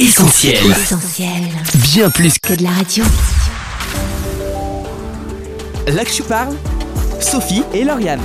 Essentiel. Essentiel. Bien plus que Que de la radio. là que je parle, Sophie et Lauriane.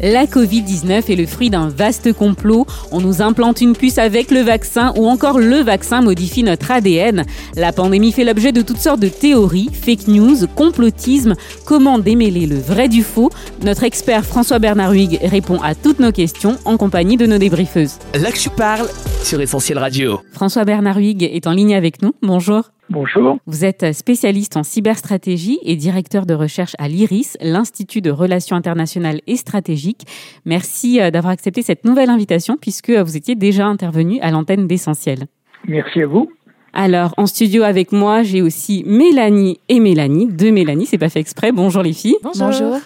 La Covid-19 est le fruit d'un vaste complot. On nous implante une puce avec le vaccin ou encore le vaccin modifie notre ADN. La pandémie fait l'objet de toutes sortes de théories, fake news, complotisme. Comment démêler le vrai du faux? Notre expert François Bernard Huyghe répond à toutes nos questions en compagnie de nos débriefeuses. Là que je parle sur Essentiel Radio. François Bernard Huyghe est en ligne avec nous. Bonjour. Bonjour. Vous êtes spécialiste en cyberstratégie et directeur de recherche à l'IRIS, l'Institut de Relations internationales et stratégiques. Merci euh, d'avoir accepté cette nouvelle invitation puisque vous étiez déjà intervenu à l'antenne d'Essentiel. Merci à vous. Alors, en studio avec moi, j'ai aussi Mélanie et Mélanie, deux Mélanie, c'est pas fait exprès. Bonjour les filles. Bonjour.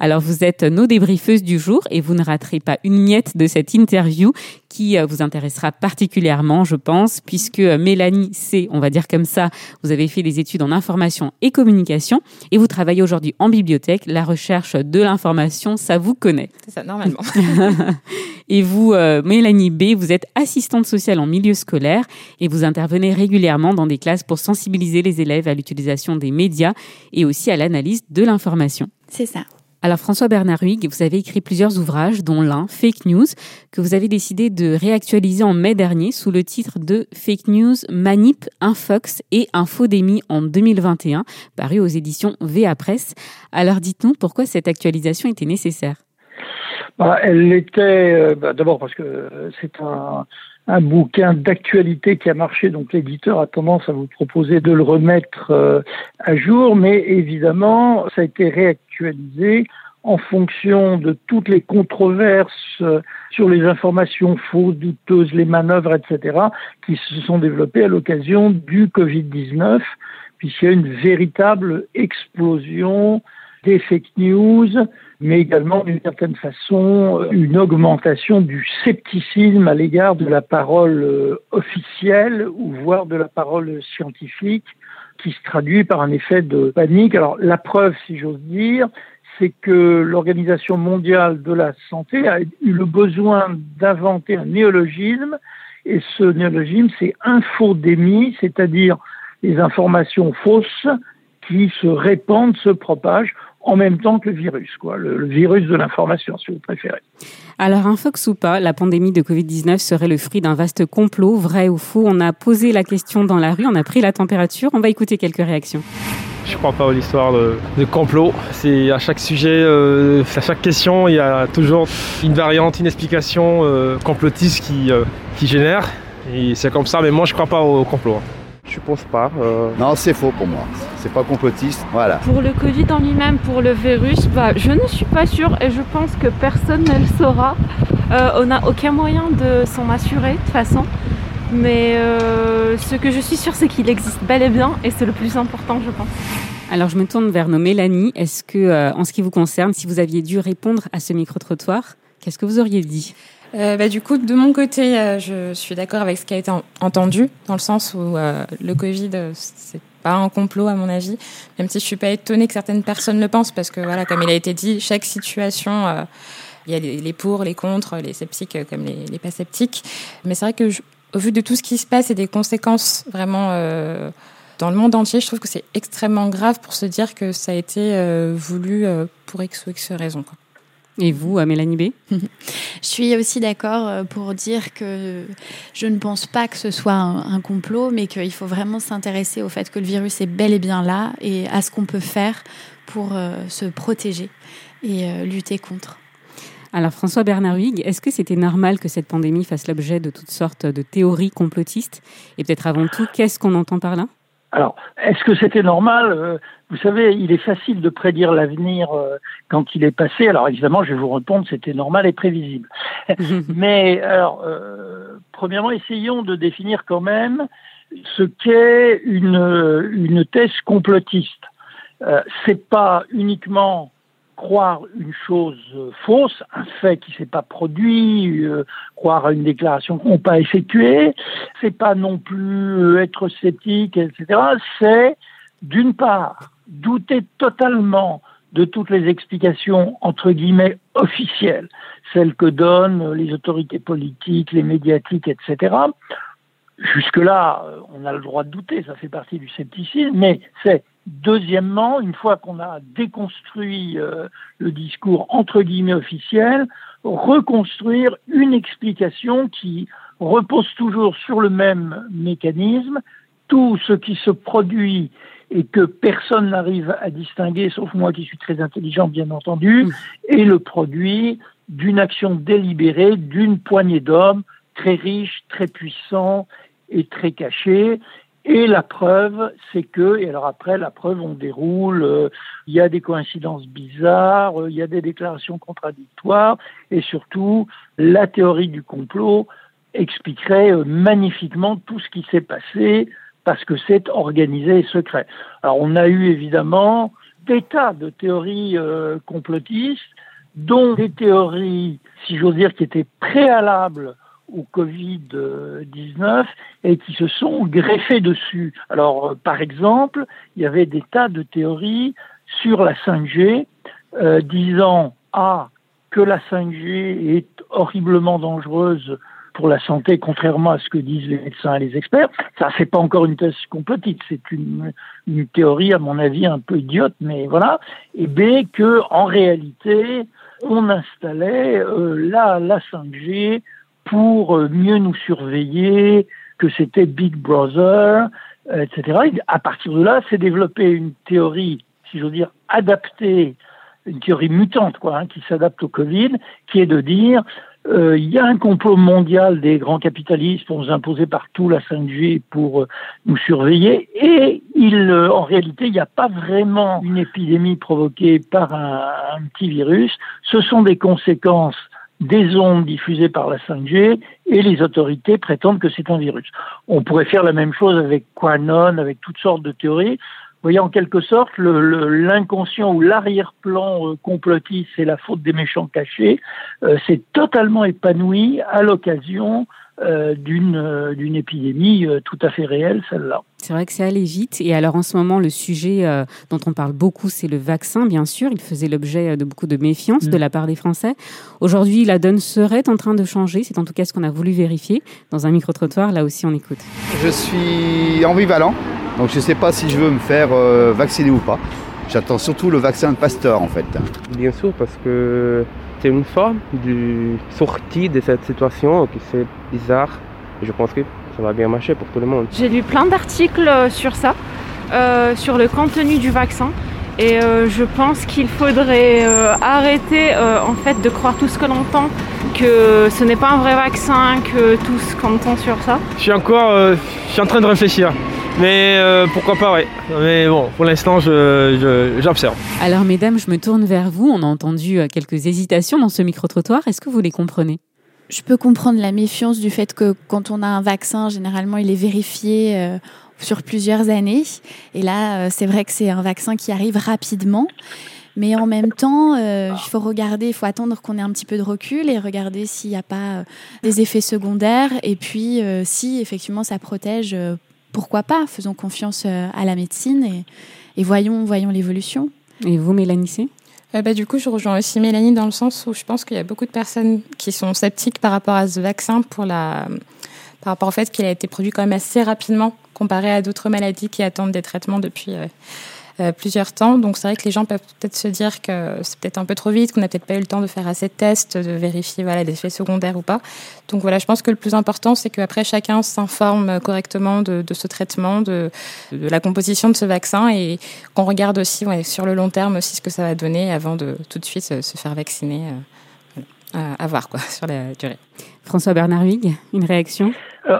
Alors, vous êtes nos débriefeuses du jour et vous ne raterez pas une miette de cette interview qui euh, vous intéressera particulièrement, je pense, puisque euh, Mélanie, c'est, on va dire comme ça, vous avez fait des études en information et communication et vous travaillez aujourd'hui en bibliothèque. La recherche de l'information, ça vous connaît. C'est ça, normalement. Et vous, euh, Mélanie B, vous êtes assistante sociale en milieu scolaire et vous intervenez régulièrement dans des classes pour sensibiliser les élèves à l'utilisation des médias et aussi à l'analyse de l'information. C'est ça. Alors François Bernard Huyghe, vous avez écrit plusieurs ouvrages, dont l'un, Fake News, que vous avez décidé de réactualiser en mai dernier sous le titre de Fake News, Manip, Infox et Infodémie en 2021, paru aux éditions VA Presse. Alors dites-nous pourquoi cette actualisation était nécessaire? Bah, elle était euh, bah, d'abord parce que c'est un, un bouquin d'actualité qui a marché, donc l'éditeur a tendance à vous proposer de le remettre euh, à jour, mais évidemment, ça a été réactualisé en fonction de toutes les controverses euh, sur les informations fausses, douteuses, les manœuvres, etc., qui se sont développées à l'occasion du Covid-19, puisqu'il y a une véritable explosion des fake news, mais également d'une certaine façon une augmentation du scepticisme à l'égard de la parole euh, officielle ou voire de la parole scientifique qui se traduit par un effet de panique. Alors la preuve, si j'ose dire, c'est que l'Organisation mondiale de la santé a eu le besoin d'inventer un néologisme et ce néologisme, c'est infodémie, c'est-à-dire les informations fausses qui se répandent, se propagent en même temps que le virus, quoi, le, le virus de l'information, si vous préférez. Alors, un fox ou pas, la pandémie de Covid-19 serait le fruit d'un vaste complot, vrai ou faux On a posé la question dans la rue, on a pris la température, on va écouter quelques réactions. Je crois pas aux histoires de, de complot. C'est à chaque sujet, euh, à chaque question, il y a toujours une variante, une explication euh, complotiste qui, euh, qui génère. Et c'est comme ça, mais moi je crois pas au complot. Je pense pas. euh, Non, c'est faux pour moi. C'est pas complotiste. Voilà. Pour le Covid en lui-même, pour le virus, bah, je ne suis pas sûre et je pense que personne ne le saura. Euh, on n'a aucun moyen de s'en assurer de toute façon. Mais euh, ce que je suis sûre, c'est qu'il existe bel et bien et c'est le plus important, je pense. Alors, je me tourne vers nos Mélanie. Est-ce que, euh, en ce qui vous concerne, si vous aviez dû répondre à ce micro-trottoir, qu'est-ce que vous auriez dit? Euh, bah, du coup, de mon côté, euh, je suis d'accord avec ce qui a été en- entendu, dans le sens où euh, le Covid, euh, c'est pas un complot à mon avis, même si je suis pas étonnée que certaines personnes le pensent, parce que voilà, comme il a été dit, chaque situation, euh, il y a les, pour, les contre, les sceptiques euh, comme les, les pas sceptiques. Mais c'est vrai que, je- au vu de tout ce qui se passe et des conséquences vraiment dans le monde entier, je trouve que c'est extrêmement grave pour se dire que ça a été voulu pour X ou X raison. Quoi. Et vous, euh, Mélanie B? Je suis aussi d'accord euh, pour dire que je ne pense pas que ce soit un, un complot, mais qu'il faut vraiment s'intéresser au fait que le virus est bel et bien là et à ce qu'on peut faire pour euh, se protéger et euh, lutter contre. Alors, François Bernard Huyghe, est-ce que c'était normal que cette pandémie fasse l'objet de toutes sortes de théories complotistes? Et peut-être avant tout, qu'est-ce qu'on entend par là? Alors, est-ce que c'était normal Euh, Vous savez, il est facile de prédire l'avenir euh, quand il est passé. Alors évidemment, je vais vous répondre, c'était normal et prévisible. Mais alors, euh, premièrement, essayons de définir quand même ce qu'est une, une thèse complotiste. Euh, c'est pas uniquement croire une chose euh, fausse, un fait qui s'est pas produit, euh, croire à une déclaration qu'on n'a pas effectuée, c'est pas non plus euh, être sceptique, etc. C'est d'une part douter totalement de toutes les explications entre guillemets officielles, celles que donnent les autorités politiques, les médiatiques, etc. Jusque-là, on a le droit de douter, ça fait partie du scepticisme, mais c'est deuxièmement, une fois qu'on a déconstruit euh, le discours entre guillemets officiel, reconstruire une explication qui repose toujours sur le même mécanisme. Tout ce qui se produit et que personne n'arrive à distinguer, sauf moi qui suis très intelligent bien entendu, est le produit d'une action délibérée d'une poignée d'hommes très riches, très puissants et très cachés. Et la preuve, c'est que, et alors après, la preuve, on déroule, euh, il y a des coïncidences bizarres, euh, il y a des déclarations contradictoires, et surtout, la théorie du complot expliquerait euh, magnifiquement tout ce qui s'est passé parce que c'est organisé et secret. Alors on a eu évidemment des tas de théories complotistes, dont des théories, si j'ose dire, qui étaient préalables au Covid-19 et qui se sont greffés dessus. Alors, euh, par exemple, il y avait des tas de théories sur la 5G euh, disant ah que la 5G est horriblement dangereuse pour la santé, contrairement à ce que disent les médecins et les experts. Ça, c'est pas encore une thèse complotiste, c'est une, une, théorie, à mon avis, un peu idiote, mais voilà. Et B, que en réalité, on installait euh, la 5G pour euh, mieux nous surveiller, que c'était Big Brother, euh, etc. Et à partir de là, c'est développé une théorie, si veux dire, adaptée, une théorie mutante, quoi, hein, qui s'adapte au Covid, qui est de dire euh, il y a un complot mondial des grands capitalistes pour nous imposer partout la 5G pour nous surveiller et il, en réalité, il n'y a pas vraiment une épidémie provoquée par un, petit virus. Ce sont des conséquences des ondes diffusées par la 5G et les autorités prétendent que c'est un virus. On pourrait faire la même chose avec Quanon, avec toutes sortes de théories. Vous voyez, en quelque sorte, l'inconscient ou l'arrière-plan euh, complotiste, c'est la faute des méchants cachés, euh, c'est totalement épanoui à l'occasion euh, d'une euh, d'une épidémie euh, tout à fait réelle, celle-là. C'est vrai que c'est allé vite. Et alors en ce moment, le sujet dont on parle beaucoup, c'est le vaccin, bien sûr. Il faisait l'objet de beaucoup de méfiance mm. de la part des Français. Aujourd'hui, la donne serait en train de changer. C'est en tout cas ce qu'on a voulu vérifier dans un micro-trottoir. Là aussi, on écoute. Je suis ambivalent. Donc je ne sais pas si je veux me faire vacciner ou pas. J'attends surtout le vaccin de Pasteur, en fait. Bien sûr, parce que c'est une forme de sortie de cette situation qui c'est bizarre. je pense que ça va bien marcher pour tout le monde. J'ai lu plein d'articles euh, sur ça, euh, sur le contenu du vaccin. Et euh, je pense qu'il faudrait arrêter en fait de croire tout ce que l'on entend, que ce n'est pas un vrai vaccin, que tout ce qu'on entend sur ça. Je suis encore, je suis en train de réfléchir. Mais euh, pourquoi pas, oui. Mais bon, pour l'instant, j'observe. Alors, mesdames, je me tourne vers vous. On a entendu euh, quelques hésitations dans ce micro-trottoir. Est-ce que vous les comprenez? Je peux comprendre la méfiance du fait que quand on a un vaccin, généralement, il est vérifié euh, sur plusieurs années. Et là, c'est vrai que c'est un vaccin qui arrive rapidement. Mais en même temps, il faut regarder, il faut attendre qu'on ait un petit peu de recul et regarder s'il n'y a pas des effets secondaires et puis si effectivement ça protège pourquoi pas Faisons confiance euh, à la médecine et, voyons, voyons l'évolution. Et vous, Mélanie euh, bah, Du coup, je rejoins aussi Mélanie dans le sens où je pense qu'il y a beaucoup de personnes qui sont sceptiques par rapport à ce vaccin pour la, par rapport au fait qu'il a été produit quand même assez rapidement comparé à d'autres maladies qui attendent des traitements depuis. Euh, euh, plusieurs temps. Donc c'est vrai que les gens peuvent peut-être se dire que c'est peut-être un peu trop vite, qu'on n'a peut-être pas eu le temps de faire assez de tests, de vérifier voilà, les effets secondaires ou pas. Donc voilà, je pense que le plus important, c'est qu'après chacun s'informe correctement de, ce traitement, de, la composition de ce vaccin et qu'on regarde aussi sur le long terme aussi ce que ça va donner avant de tout de suite se, faire vacciner. Euh, à voir quoi sur la durée. François Bernard Huyghe, une réaction? Euh,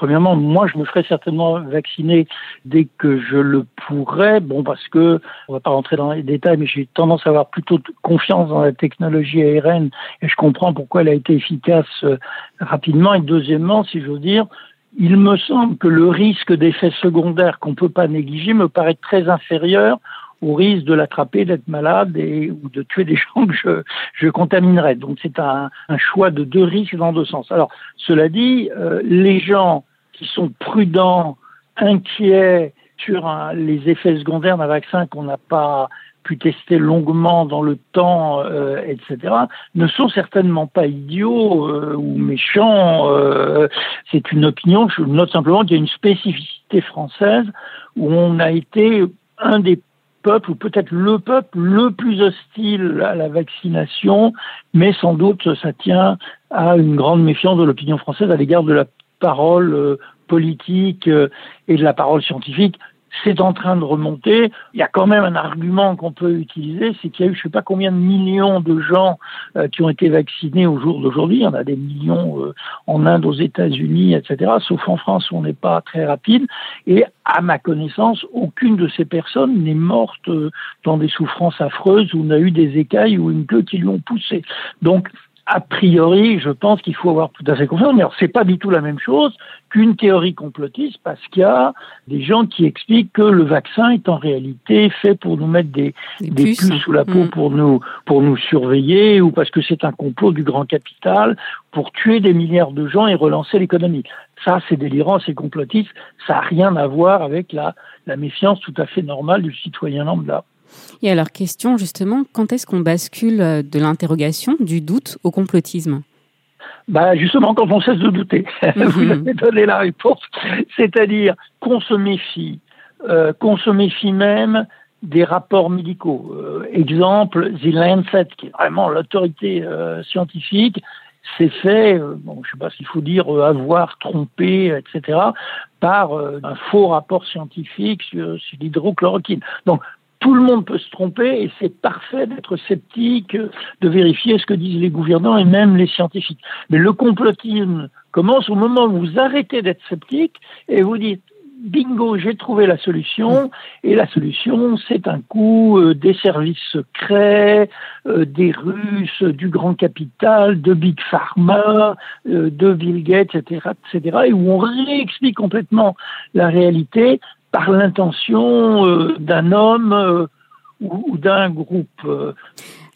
Premièrement, moi, je me ferai certainement vacciner dès que je le pourrais. Bon, parce que, on va pas rentrer dans les détails, mais j'ai tendance à avoir plutôt confiance dans la technologie ARN et je comprends pourquoi elle a été efficace euh, rapidement. Et deuxièmement, si je veux dire, il me semble que le risque d'effets secondaires qu'on peut pas négliger me paraît très inférieur au risque de l'attraper, d'être malade et, ou de tuer des gens que je, je contaminerais. Donc c'est un, un, choix de deux risques dans deux sens. Alors, cela dit, euh, les gens qui sont prudents, inquiets sur les effets secondaires d'un vaccin qu'on n'a pas pu tester longuement dans le temps, euh, etc., ne sont certainement pas idiots euh, ou méchants. Euh, c'est une opinion, je note simplement qu'il y a une spécificité française où on a été un des peuples, ou peut-être le peuple le plus hostile à la vaccination, mais sans doute ça tient à une grande méfiance de l'opinion française à l'égard de la parole politique et de la parole scientifique c'est en train de remonter. Il y a quand même un argument qu'on peut utiliser, c'est qu'il y a eu je sais pas combien de millions de gens euh, qui ont été vaccinés au jour d'aujourd'hui. Il y en a des millions euh, en Inde, aux États-Unis, etc. Sauf en France où on n'est pas très rapide. Et à ma connaissance, aucune de ces personnes n'est morte euh, dans des souffrances affreuses où on a eu des écailles ou une queue qui lui ont poussé. Donc a priori, je pense qu'il faut avoir tout à fait confiance. Mais alors, c'est pas du tout la même chose qu'une théorie complotiste parce qu'il y a des gens qui expliquent que le vaccin est en réalité fait pour nous mettre des, des, puces. sous la peau mm. pour nous, pour nous surveiller ou parce que c'est un complot du grand capital pour tuer des milliards de gens et relancer l'économie. Ça, c'est délirant, c'est complotiste. Ça n'a rien à voir avec la, la méfiance tout à fait normale du citoyen lambda. Et alors, question justement, quand est-ce qu'on bascule euh, de l'interrogation, du doute au complotisme? Bah justement, quand on cesse de douter, vous mhm. avez donné la réponse, c'est-à-dire qu'on se méfie, euh, qu'on se méfie même des rapports médicaux. Euh, exemple, The Lancet, qui est vraiment l'autorité scientifique, s'est fait, bon, je ne sais pas s'il faut dire avoir trompé, etc., par un faux rapport scientifique sur, sur l'hydrochloroquine. Donc, tout le monde peut se tromper et c'est parfait d'être sceptique, de vérifier ce que disent les gouvernants et même les scientifiques. Mais le complotisme commence au moment où vous arrêtez d'être sceptique et vous dites bingo, j'ai trouvé la solution. Et la solution, c'est un coup euh, des services secrets, euh, des Russes, du grand capital, de Big Pharma, euh, de Bill Gates, etc., etc., et où on réexplique complètement la réalité par l'intention euh, d'un homme euh, ou, d'un groupe. Euh.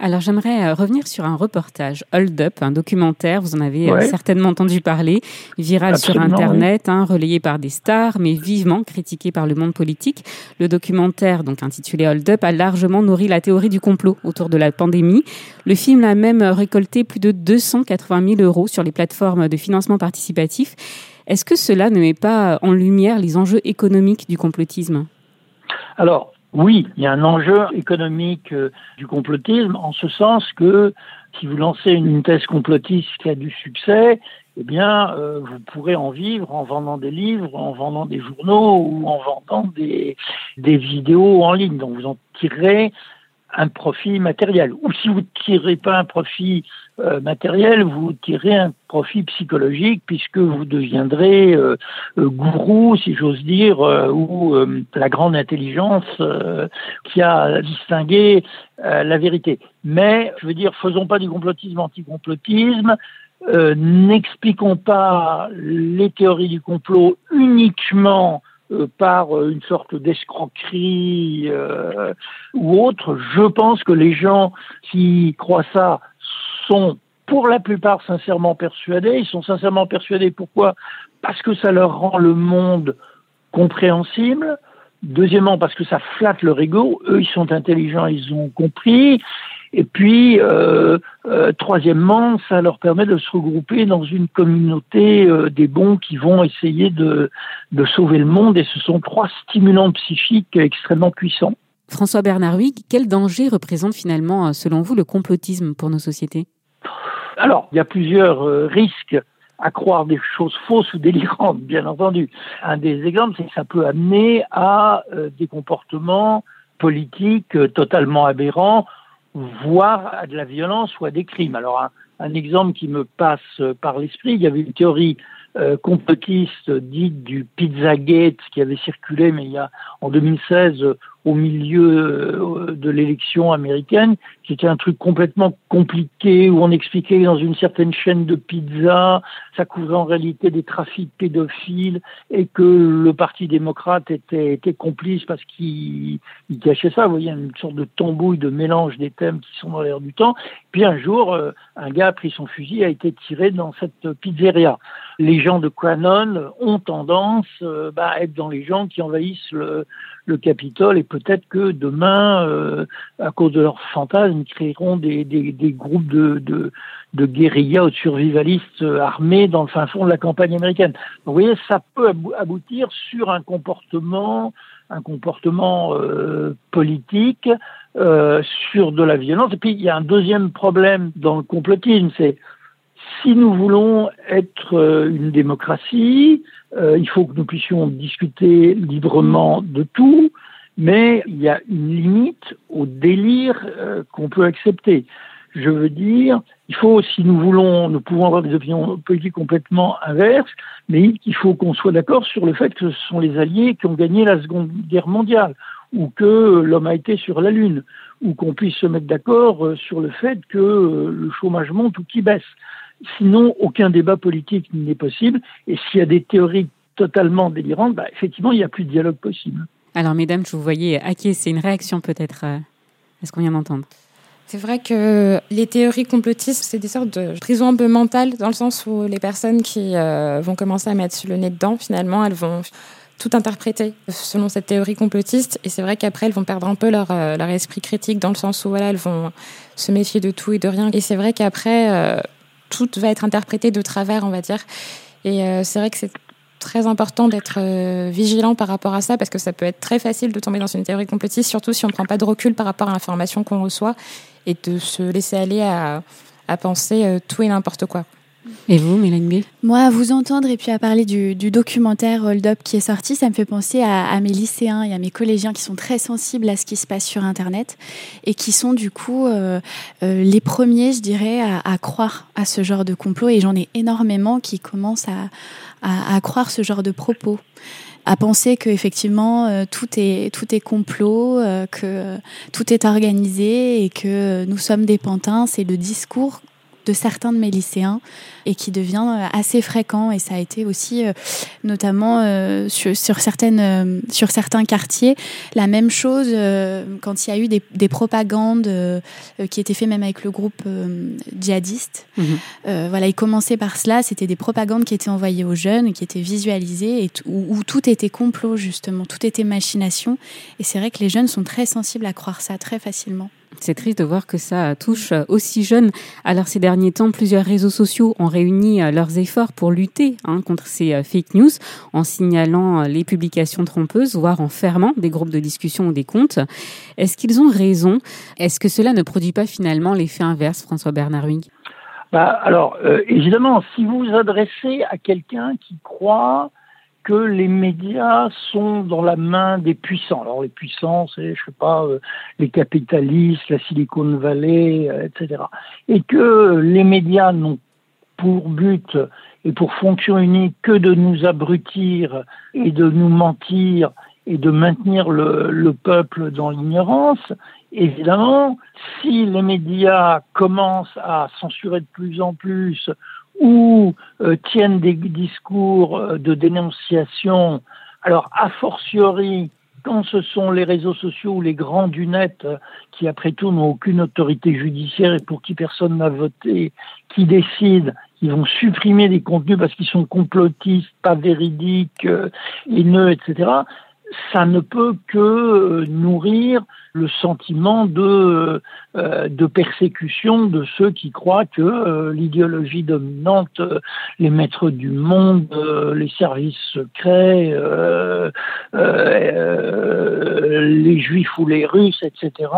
Alors j'aimerais revenir sur un reportage Hold Up, un documentaire, vous en avez certainement entendu parler, viral sur Internet, hein, relayé par des stars, mais vivement critiqué par le monde politique. Le documentaire, donc intitulé Hold Up, a largement nourri la théorie du complot autour de la pandémie. Le film a même récolté plus de 280 000 euros sur les plateformes de financement participatif. Est-ce que cela ne met pas en lumière les enjeux économiques du complotisme? Alors, oui, il y a un enjeu économique euh, du complotisme, en ce sens que si vous lancez une thèse complotiste qui a du succès, eh bien, euh, vous pourrez en vivre en vendant des livres, en vendant des journaux ou en vendant des, vidéos en ligne. Donc, vous en tirerez un profit matériel. Ou si vous ne tirez pas un profit euh, matériel, vous tirez un profit psychologique puisque vous deviendrez euh, euh, gourou, si j'ose dire, ou la grande intelligence qui a distingué la vérité. Mais, je veux dire, faisons pas du complotisme anti-complotisme, n'expliquons pas les théories du complot uniquement euh, par euh, une sorte d'escroquerie euh, ou autre. Je pense que les gens qui croient ça sont pour la plupart sincèrement persuadés. Ils sont sincèrement persuadés pourquoi? Parce que ça leur rend le monde compréhensible. Deuxièmement, parce que ça flatte leur ego. Eux, ils sont intelligents, ils ont compris. Et puis, euh, euh, troisièmement, ça leur permet de se regrouper dans une communauté euh, des bons qui vont essayer de, de sauver le monde. Et ce sont trois stimulants psychiques extrêmement puissants. François Bernard Huyghe, quel danger représente finalement, selon vous, le complotisme pour nos sociétés? Alors, il y a plusieurs risques à croire des choses fausses ou délirantes, bien entendu. Un des exemples, c'est que ça peut amener à des comportements politiques totalement aberrants voire à de la violence ou à des crimes. Alors un, exemple qui me passe par l'esprit, il y avait une théorie euh, complotiste dite du Pizzagate qui avait circulé, mais il y a en 2016 au milieu euh, de l'élection américaine, qui était un truc complètement compliqué où on expliquait dans une certaine chaîne de pizza, ça couvrait en réalité des trafics pédophiles et que le Parti démocrate était, était complice parce qu'il cachait ça. Vous voyez, une sorte de tambouille de mélange des thèmes qui sont dans l'air du temps. Puis un jour, euh, un gars a pris son fusil et a été tiré dans cette pizzeria. Les gens de Quanon ont tendance euh, bah, à être dans les gens qui envahissent le, le Capitole et peut-être que demain, euh, à cause de leurs fantasmes, ils créeront des, des, des groupes de, de, de guérillas ou de survivalistes armés dans le fin fond de la campagne américaine. Vous voyez, ça peut aboutir sur un comportement, un comportement euh, politique, euh, sur de la violence. Et puis, il y a un deuxième problème dans le complotisme, c'est si nous voulons être euh, une démocratie, euh, il faut que nous puissions discuter librement de tout, mais il y a une limite au délire euh, qu'on peut accepter. Je veux dire, il faut, si nous voulons, nous pouvons avoir des opinions politiques complètement inverses, mais il faut qu'on soit d'accord sur le fait que ce sont les Alliés qui ont gagné la Seconde Guerre mondiale, ou que l'homme a été sur la Lune, ou qu'on puisse se mettre d'accord sur le fait que le chômage monte ou qu'il baisse. Sinon, aucun débat politique n'est possible. Et s'il y a des théories totalement délirantes, bah, effectivement, il n'y a plus de dialogue possible. Alors, mesdames, je vous voyais acquiescer une réaction peut-être à ce qu'on vient d'entendre. C'est vrai que les théories complotistes, c'est des sortes de prison un peu mentale, dans le sens où les personnes qui euh, vont commencer à mettre le nez dedans, finalement, elles vont tout interpréter selon cette théorie complotiste. Et c'est vrai qu'après, elles vont perdre un peu leur, euh, leur esprit critique, dans le sens où voilà, elles vont se méfier de tout et de rien. Et c'est vrai qu'après, euh, tout va être interprété de travers, on va dire. Et euh, c'est vrai que c'est très important d'être euh, vigilant par rapport à ça parce que ça peut être très facile de tomber dans une théorie complotiste, surtout si on ne prend pas de recul par rapport à l'information qu'on reçoit et de se laisser aller à, penser euh, tout et n'importe quoi. Et vous, Mélanie B Moi, à vous entendre et puis à parler du, documentaire Hold Up qui est sorti, ça me fait penser à, mes lycéens et à mes collégiens qui sont très sensibles à ce qui se passe sur Internet et qui sont du coup euh, euh, les premiers, je dirais, à, croire à ce genre de complot. Et j'en ai énormément qui commencent à, croire ce genre de propos à penser que effectivement euh, tout est complot, que tout est organisé et que nous sommes des pantins. C'est le discours de certains de mes lycéens et qui devient euh, assez fréquent. Et ça a été aussi euh, notamment euh, sur, certaines sur certains quartiers la même chose quand il y a eu des, propagandes qui étaient faites même avec le groupe djihadiste. Mhm. voilà ils commençaient par cela. C'était des propagandes qui étaient envoyées aux jeunes qui étaient visualisées et où, où, tout était complot justement. Tout était machination. Et c'est vrai que les jeunes sont très sensibles à croire ça très facilement c'est triste de voir que ça touche aussi jeune. Alors ces derniers temps, plusieurs réseaux sociaux ont réuni euh, leurs efforts pour lutter hein, contre ces euh, fake news en signalant euh, les publications trompeuses, voire en fermant des groupes de discussion ou des comptes. Est-ce qu'ils ont raison? Est-ce que cela ne produit pas finalement l'effet inverse, François Bernard Wing bah, Alors, évidemment, si vous vous adressez à quelqu'un qui croit que les médias sont dans la main des puissants. Alors les puissants, c'est, je sais pas, euh, les capitalistes, la Silicon Valley, euh, etc. Et que les médias n'ont pour but et pour fonction unique que de nous abrutir et de nous mentir et de maintenir le, le peuple dans l'ignorance, évidemment, si les médias commencent à censurer de plus en plus ou euh, tiennent des discours euh, de dénonciation, alors a fortiori quand ce sont les réseaux sociaux ou les grands du net euh, qui après tout n'ont aucune autorité judiciaire et pour qui personne n'a voté, qui décident, ils vont supprimer des contenus parce qu'ils sont complotistes, pas véridiques, haineux, etc ça ne peut que euh, nourrir le sentiment de, euh, de persécution de ceux qui croient que euh, l'idéologie dominante, les maîtres du monde, les services secrets, les juifs ou les russes, etc.,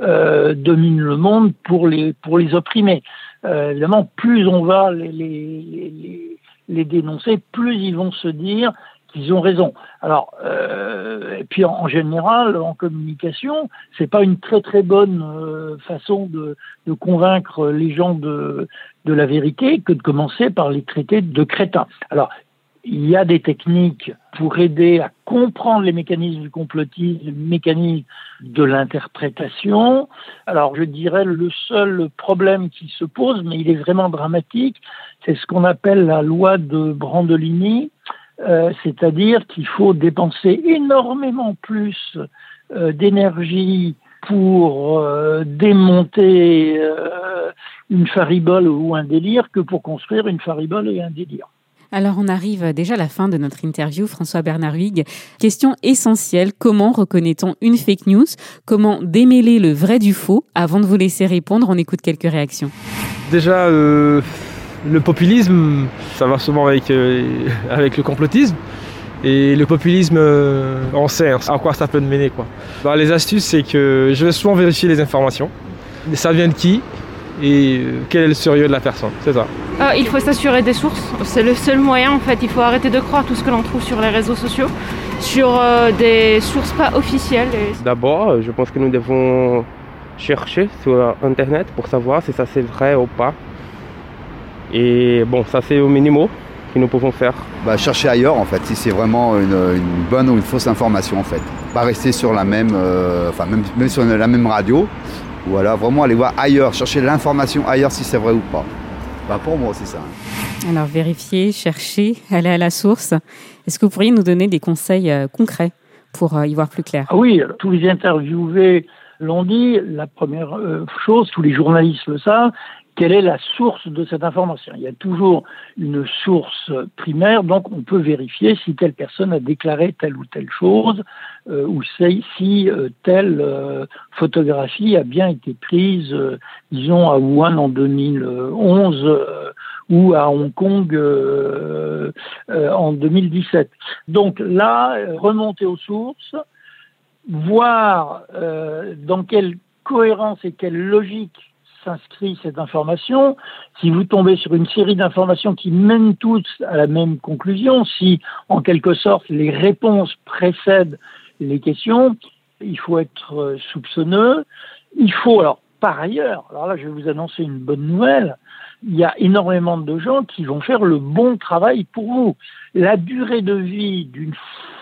dominent le monde pour les, pour les opprimer. évidemment, plus on va les, les, les, les dénoncer, plus ils vont se dire qu'ils ont raison. Alors, euh, et puis en, général, en communication, c'est pas une très très bonne euh, façon de, de, convaincre les gens de, de la vérité que de commencer par les traiter de crétins. Alors, il y a des techniques pour aider à comprendre les mécanismes du complotisme, les mécanismes de l'interprétation. Alors je dirais le seul problème qui se pose, mais il est vraiment dramatique, c'est ce qu'on appelle la loi de Brandolini, euh, c'est-à-dire qu'il faut dépenser énormément plus euh, d'énergie pour euh, démonter une faribole ou un délire que pour construire une faribole et un délire. Alors on arrive déjà à la fin de notre interview, François Bernard Huyghe. Question essentielle, comment reconnaît-on une fake news? Comment démêler le vrai du faux? Avant de vous laisser répondre, on écoute quelques réactions. Déjà, euh, le populisme, ça va souvent avec, euh, avec le complotisme. Et le populisme, euh, on sait hein, à quoi ça peut mener. Quoi. Bah, les astuces, c'est que je vais souvent vérifier les informations. Ça vient de qui et euh, quel est le sérieux de la personne, c'est ça. Euh, il faut s'assurer des sources, c'est le seul moyen en fait. Il faut arrêter de croire tout ce que l'on trouve sur les réseaux sociaux, sur euh, des sources pas officielles. Et... D'abord, je pense que nous devons chercher sur Internet pour savoir si ça c'est vrai ou pas. Et bon, ça c'est au minimum que nous pouvons faire. Bah, chercher ailleurs en fait, si c'est vraiment une, une, bonne ou une fausse information en fait. Pas rester sur la même, euh, enfin même, même sur la même radio, voilà, vraiment aller voir ailleurs, chercher l'information ailleurs si c'est vrai ou pas. Bah, pour moi, c'est ça. Hein. Alors, vérifier, chercher, aller à la source. Est-ce que vous pourriez nous donner des conseils euh, concrets pour euh, y voir plus clair? Ah Oui, tous les interviewés l'ont dit. La première euh, chose, tous les journalistes le savent, quelle est la source de cette information. Il y a toujours une source primaire, donc on peut vérifier si telle personne a déclaré telle ou telle chose, euh, ou si euh, telle euh, photographie a bien été prise, disons, à Wuhan en 2011 euh, ou à Hong Kong en 2017. Donc là, remonter aux sources, voir dans quelle cohérence et quelle logique s'inscrit cette information, si vous tombez sur une série d'informations qui mènent toutes à la même conclusion, si en quelque sorte les réponses précèdent les questions, il faut être euh, soupçonneux. Il faut, alors par ailleurs, alors là je vais vous annoncer une bonne nouvelle, il y a énormément de gens qui vont faire le bon travail pour vous. La durée de vie d'une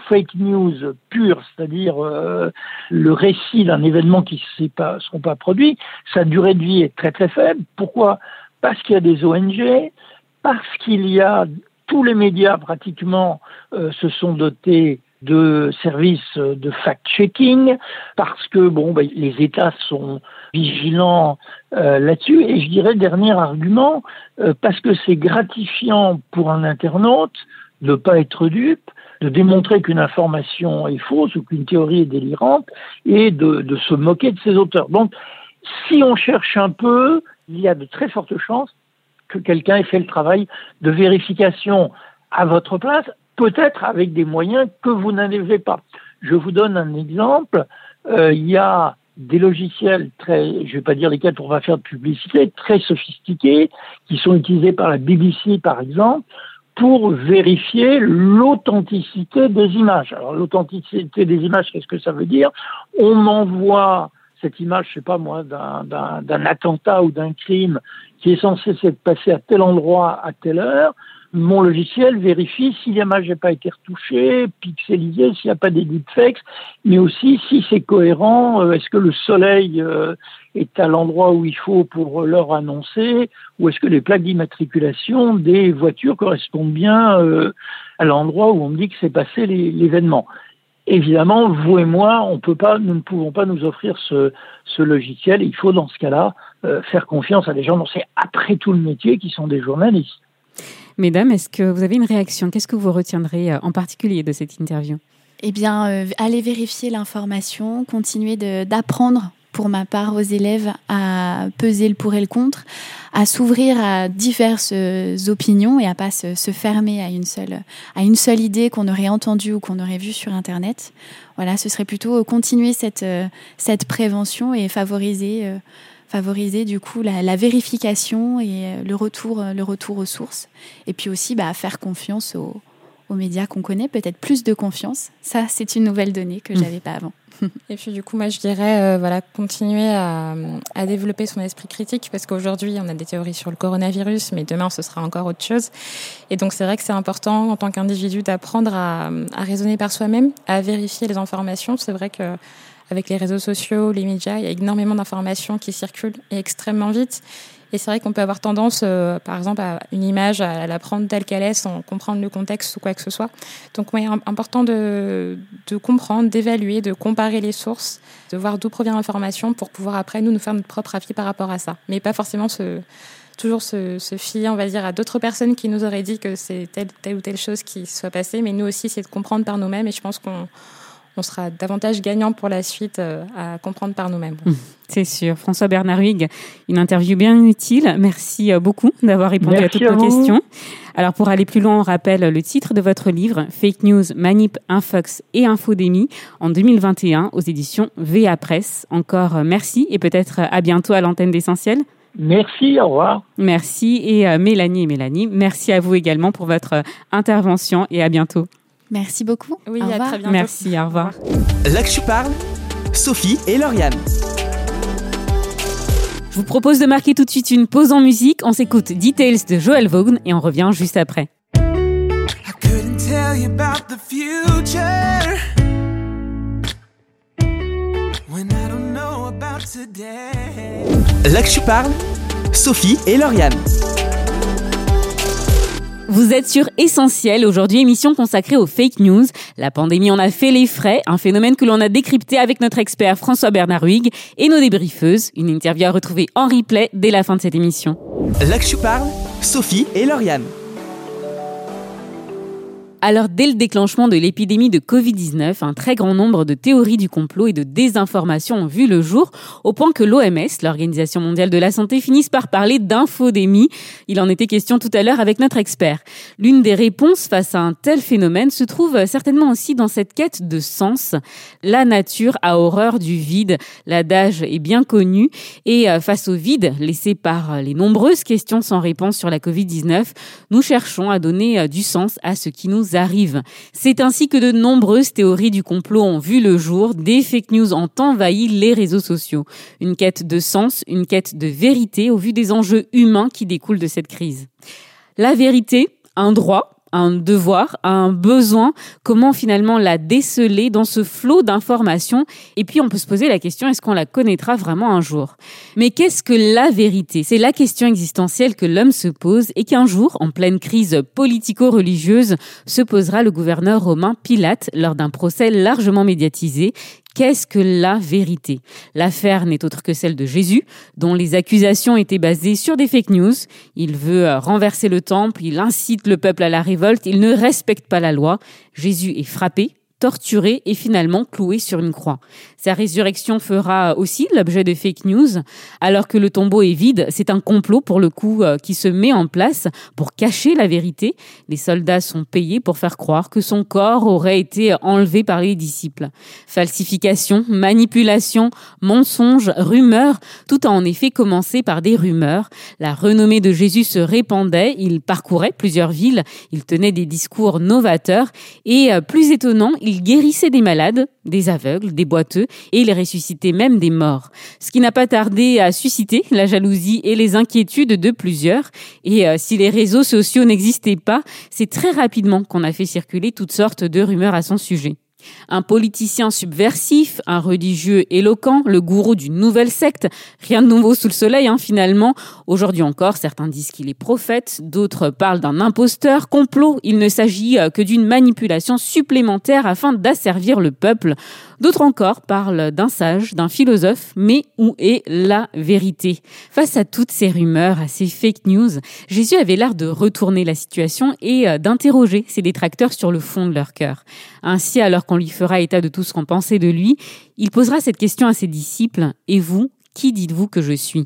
fake news pure, c'est-à-dire euh, le récit d'un événement qui ne pas, seront pas produits, sa durée de vie est très très faible. Pourquoi? Parce qu'il y a des ONG, parce qu'il y a tous les médias pratiquement euh, se sont dotés de services de fact-checking parce que bon, ben, les États sont vigilants euh, là-dessus. Et je dirais dernier argument parce que c'est gratifiant pour un internaute de ne pas être dupe, de démontrer qu'une information est fausse ou qu'une théorie est délirante et de, de se moquer de ses auteurs. Donc, si on cherche un peu, il y a de très fortes chances que quelqu'un ait fait le travail de vérification à votre place, peut-être avec des moyens que vous n'avez pas. Je vous donne un exemple. Euh, il y a des logiciels très, je ne vais pas dire lesquels pour pas faire de publicité, très sophistiqués, qui sont utilisés par la BBC par exemple, pour vérifier l'authenticité des images. Alors l'authenticité des images, qu'est-ce que ça veut dire? On envoie cette image, je sais pas moi, d'un attentat ou d'un crime qui est censé s'être passé à tel endroit à telle heure mon logiciel vérifie si l'image n'a pas été retouchée, pixelisée, s'il n'y a pas des deepfakes, mais aussi si c'est cohérent, euh, est-ce que le soleil euh, est à l'endroit où il faut pour l'heure annoncée, ou est-ce que les plaques d'immatriculation des voitures correspondent bien euh, à l'endroit où on me dit que c'est passé l'événement. Évidemment, vous et moi, on peut pas, nous ne pouvons pas nous offrir ce, ce logiciel. Il faut dans ce cas-là faire confiance à des gens dont c'est après tout le métier, qui sont des journalistes. Mesdames, est-ce que vous avez une réaction? Qu'est-ce que vous retiendrez euh, en particulier de cette interview? Eh bien, euh, allez vérifier l'information, continuer d'apprendre pour ma part aux élèves à peser le pour et le contre, à s'ouvrir à diverses euh, opinions et à pas se, fermer à une seule à une seule idée qu'on aurait entendue ou qu'on aurait vue sur internet. Voilà, ce serait plutôt continuer cette cette prévention et favoriser favoriser du coup la, vérification et euh, le retour, euh, le retour aux sources. Et puis aussi bah, faire confiance aux, aux médias qu'on connaît, peut-être plus de confiance. Ça, c'est une nouvelle donnée que je n'avais pas avant. Et puis du coup, moi, je dirais, euh, voilà, continuer à, à, développer son esprit critique parce qu'aujourd'hui, on a des théories sur le coronavirus, mais demain, ce sera encore autre chose. Et donc, c'est vrai que c'est important en tant qu'individu d'apprendre à, à raisonner par soi-même, à vérifier les informations. C'est vrai que avec les réseaux sociaux, les médias, il y a énormément d'informations qui circulent et extrêmement vite. Et c'est vrai qu'on peut avoir tendance, euh, par exemple, à une image, à la prendre telle qu'elle est sans comprendre le contexte ou quoi que ce soit. Donc, oui, important de, comprendre, d'évaluer, de comparer les sources, de voir d'où provient l'information pour pouvoir après, nous, nous faire notre propre avis par rapport à ça. Mais pas forcément toujours se, se fier, on va dire, à d'autres personnes qui nous auraient dit que c'est telle, telle ou telle chose qui soit passée, mais nous aussi, c'est de comprendre par nous-mêmes. Et je pense qu'on on sera davantage gagnant pour la suite euh, à comprendre par nous-mêmes. Mmh, c'est sûr. François Bernard Huyghe, une interview bien utile. Merci euh, beaucoup d'avoir répondu à toutes nos questions. Alors pour aller plus loin, on rappelle le titre de votre livre, Fake News, Manip, Infox et Infodémie, en 2021 aux éditions VA Presse. Encore euh, merci et peut-être à bientôt à l'antenne d'Essentiel. Merci, au revoir. Merci et Mélanie et Mélanie, merci à vous également pour votre intervention et à bientôt. Merci beaucoup. Oui, à très bientôt. Merci, au revoir. Là que tu parles, Sophie et Lauriane. Je vous propose de marquer tout de suite une pause en musique. On s'écoute Details de Joel Vaughn et on revient juste après. Là que tu parles, Sophie et Lauriane. Vous êtes sur Essentiel, aujourd'hui émission consacrée aux fake news. La pandémie en a fait les frais, un phénomène que l'on a décrypté avec notre expert François Bernard Huyghe et nos débriefeuses. Une interview à retrouver en replay dès la fin de cette émission. Là que tu parles, Sophie et Lauriane. Alors, dès le déclenchement de l'épidémie de Covid-19, un très grand nombre de théories du complot et de désinformation ont vu le jour, au point que l'OMS, l'Organisation mondiale de la santé, finisse par parler d'infodémie. Il en était question tout à l'heure avec notre expert. L'une des réponses face à un tel phénomène se trouve certainement aussi dans cette quête de sens. La nature a horreur du vide. L'adage est bien connu. Et euh, face au vide laissé par les nombreuses questions sans réponse sur la Covid-19, nous cherchons à donner euh, du sens à ce qui nous C'est ainsi que de nombreuses théories du complot ont vu le jour, des fake news ont envahi les réseaux sociaux. Une quête de sens, une quête de vérité au vu des enjeux humains qui découlent de cette crise. La vérité, un droit, un devoir, un besoin, comment finalement la déceler dans ce flot d'informations? Et puis on peut se poser la question, est-ce qu'on la connaîtra vraiment un jour? Mais qu'est-ce que la vérité? C'est la question existentielle que l'homme se pose et qu'un jour, en pleine crise politico-religieuse, se posera le gouverneur romain Pilate lors d'un procès largement médiatisé Qu'est-ce que la vérité? L'affaire n'est autre que celle de Jésus, dont les accusations étaient basées sur des fake news. Il veut euh, renverser le temple, il incite le peuple à la révolte, il ne respecte pas la loi. Jésus est frappé, torturé et finalement cloué sur une croix. Sa résurrection fera aussi l'objet de fake news. Alors que le tombeau est vide, c'est un complot pour le coup euh, qui se met en place pour cacher la vérité. Les soldats sont payés pour faire croire que son corps aurait été enlevé par les disciples. Falsification, manipulation, mensonges, rumeurs, tout a en effet commencé par des rumeurs. La renommée de Jésus se répandait, il parcourait plusieurs villes, il tenait des discours novateurs et euh, plus étonnant, il guérissait des malades, des aveugles, des boiteux, et il ressuscitait même des morts. Ce qui n'a pas tardé à susciter la jalousie et les inquiétudes de plusieurs. Et euh, si les réseaux sociaux n'existaient pas, c'est très rapidement qu'on a fait circuler toutes sortes de rumeurs à son sujet. Un politicien subversif, un religieux éloquent, le gourou d'une nouvelle secte. Rien de nouveau sous le soleil, hein, finalement. Aujourd'hui encore, certains disent qu'il est prophète, d'autres parlent d'un imposteur, complot. Il ne s'agit euh, que d'une manipulation supplémentaire afin d'asservir le peuple. D'autres encore parlent d'un sage, d'un philosophe, mais où est la vérité? Face à toutes ces rumeurs, à ces fake news, Jésus avait l'air de retourner la situation et euh, d'interroger ses détracteurs sur le fond de leur cœur. Ainsi, alors qu'on lui fera état de tout ce qu'on pensait de lui, il posera cette question à ses disciples, Et vous, qui dites-vous que je suis?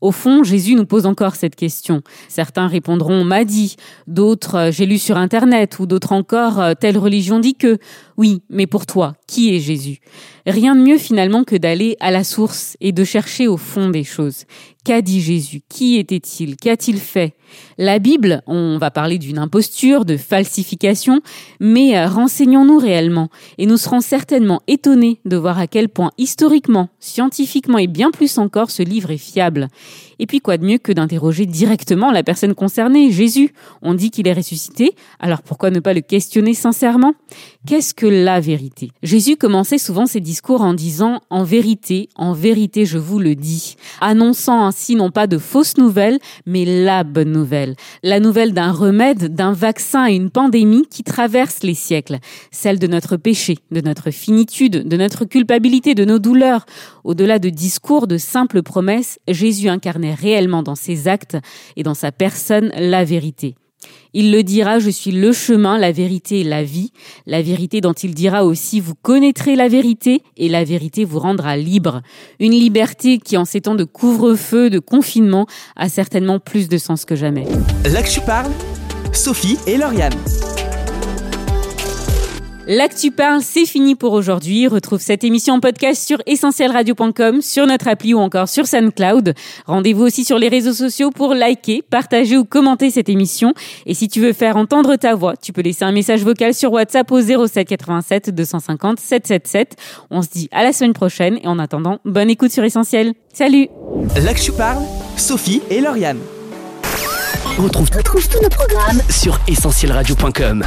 Au fond, Jésus nous pose encore cette question. Certains répondront m'a dit, d'autres j'ai lu sur Internet, ou d'autres encore euh, telle religion dit que. Oui, mais pour toi, qui est Jésus? Rien de mieux finalement que d'aller à la source et de chercher au fond des choses. Qu'a dit Jésus? Qui était-il? Qu'a-t-il fait? La Bible, on va parler d'une imposture, de falsification, mais euh, renseignons-nous réellement et nous serons certainement étonnés de voir à quel point historiquement, scientifiquement et bien plus encore ce livre est fiable durable. Et puis quoi de mieux que d'interroger directement la personne concernée, Jésus? On dit qu'il est ressuscité, alors pourquoi ne pas le questionner sincèrement? Qu'est-ce que la vérité? Jésus commençait souvent ses discours en disant En vérité, en vérité je vous le dis, annonçant ainsi non pas de fausses nouvelles, mais la bonne nouvelle, la nouvelle d'un remède, d'un vaccin à une pandémie qui traverse les siècles, celle de notre péché, de notre finitude, de notre culpabilité, de nos douleurs. Au-delà de discours, de simples promesses, Jésus incarnait réellement dans ses actes et dans sa personne la vérité. Il le dira, je suis le chemin, la vérité la vie. La vérité dont il dira aussi, vous connaîtrez la vérité et la vérité vous rendra libre. Une liberté qui, en ces temps de couvre-feu, de confinement, a certainement plus de sens que jamais. Là que tu parles, Sophie et Lauriane. L'actu parle, c'est fini pour aujourd'hui. Retrouve cette émission en podcast sur essentielradio.com, sur notre appli ou encore sur SoundCloud. Rendez-vous aussi sur les réseaux sociaux pour liker, partager ou commenter cette émission. Et si tu veux faire entendre ta voix, tu peux laisser un message vocal sur WhatsApp au 07 87 250 777. On se dit à la semaine prochaine et en attendant, bonne écoute sur Essentiel. Salut L'actu parle, Sophie et Lauriane. On retrouve, tous nos programmes sur essentielradio.com.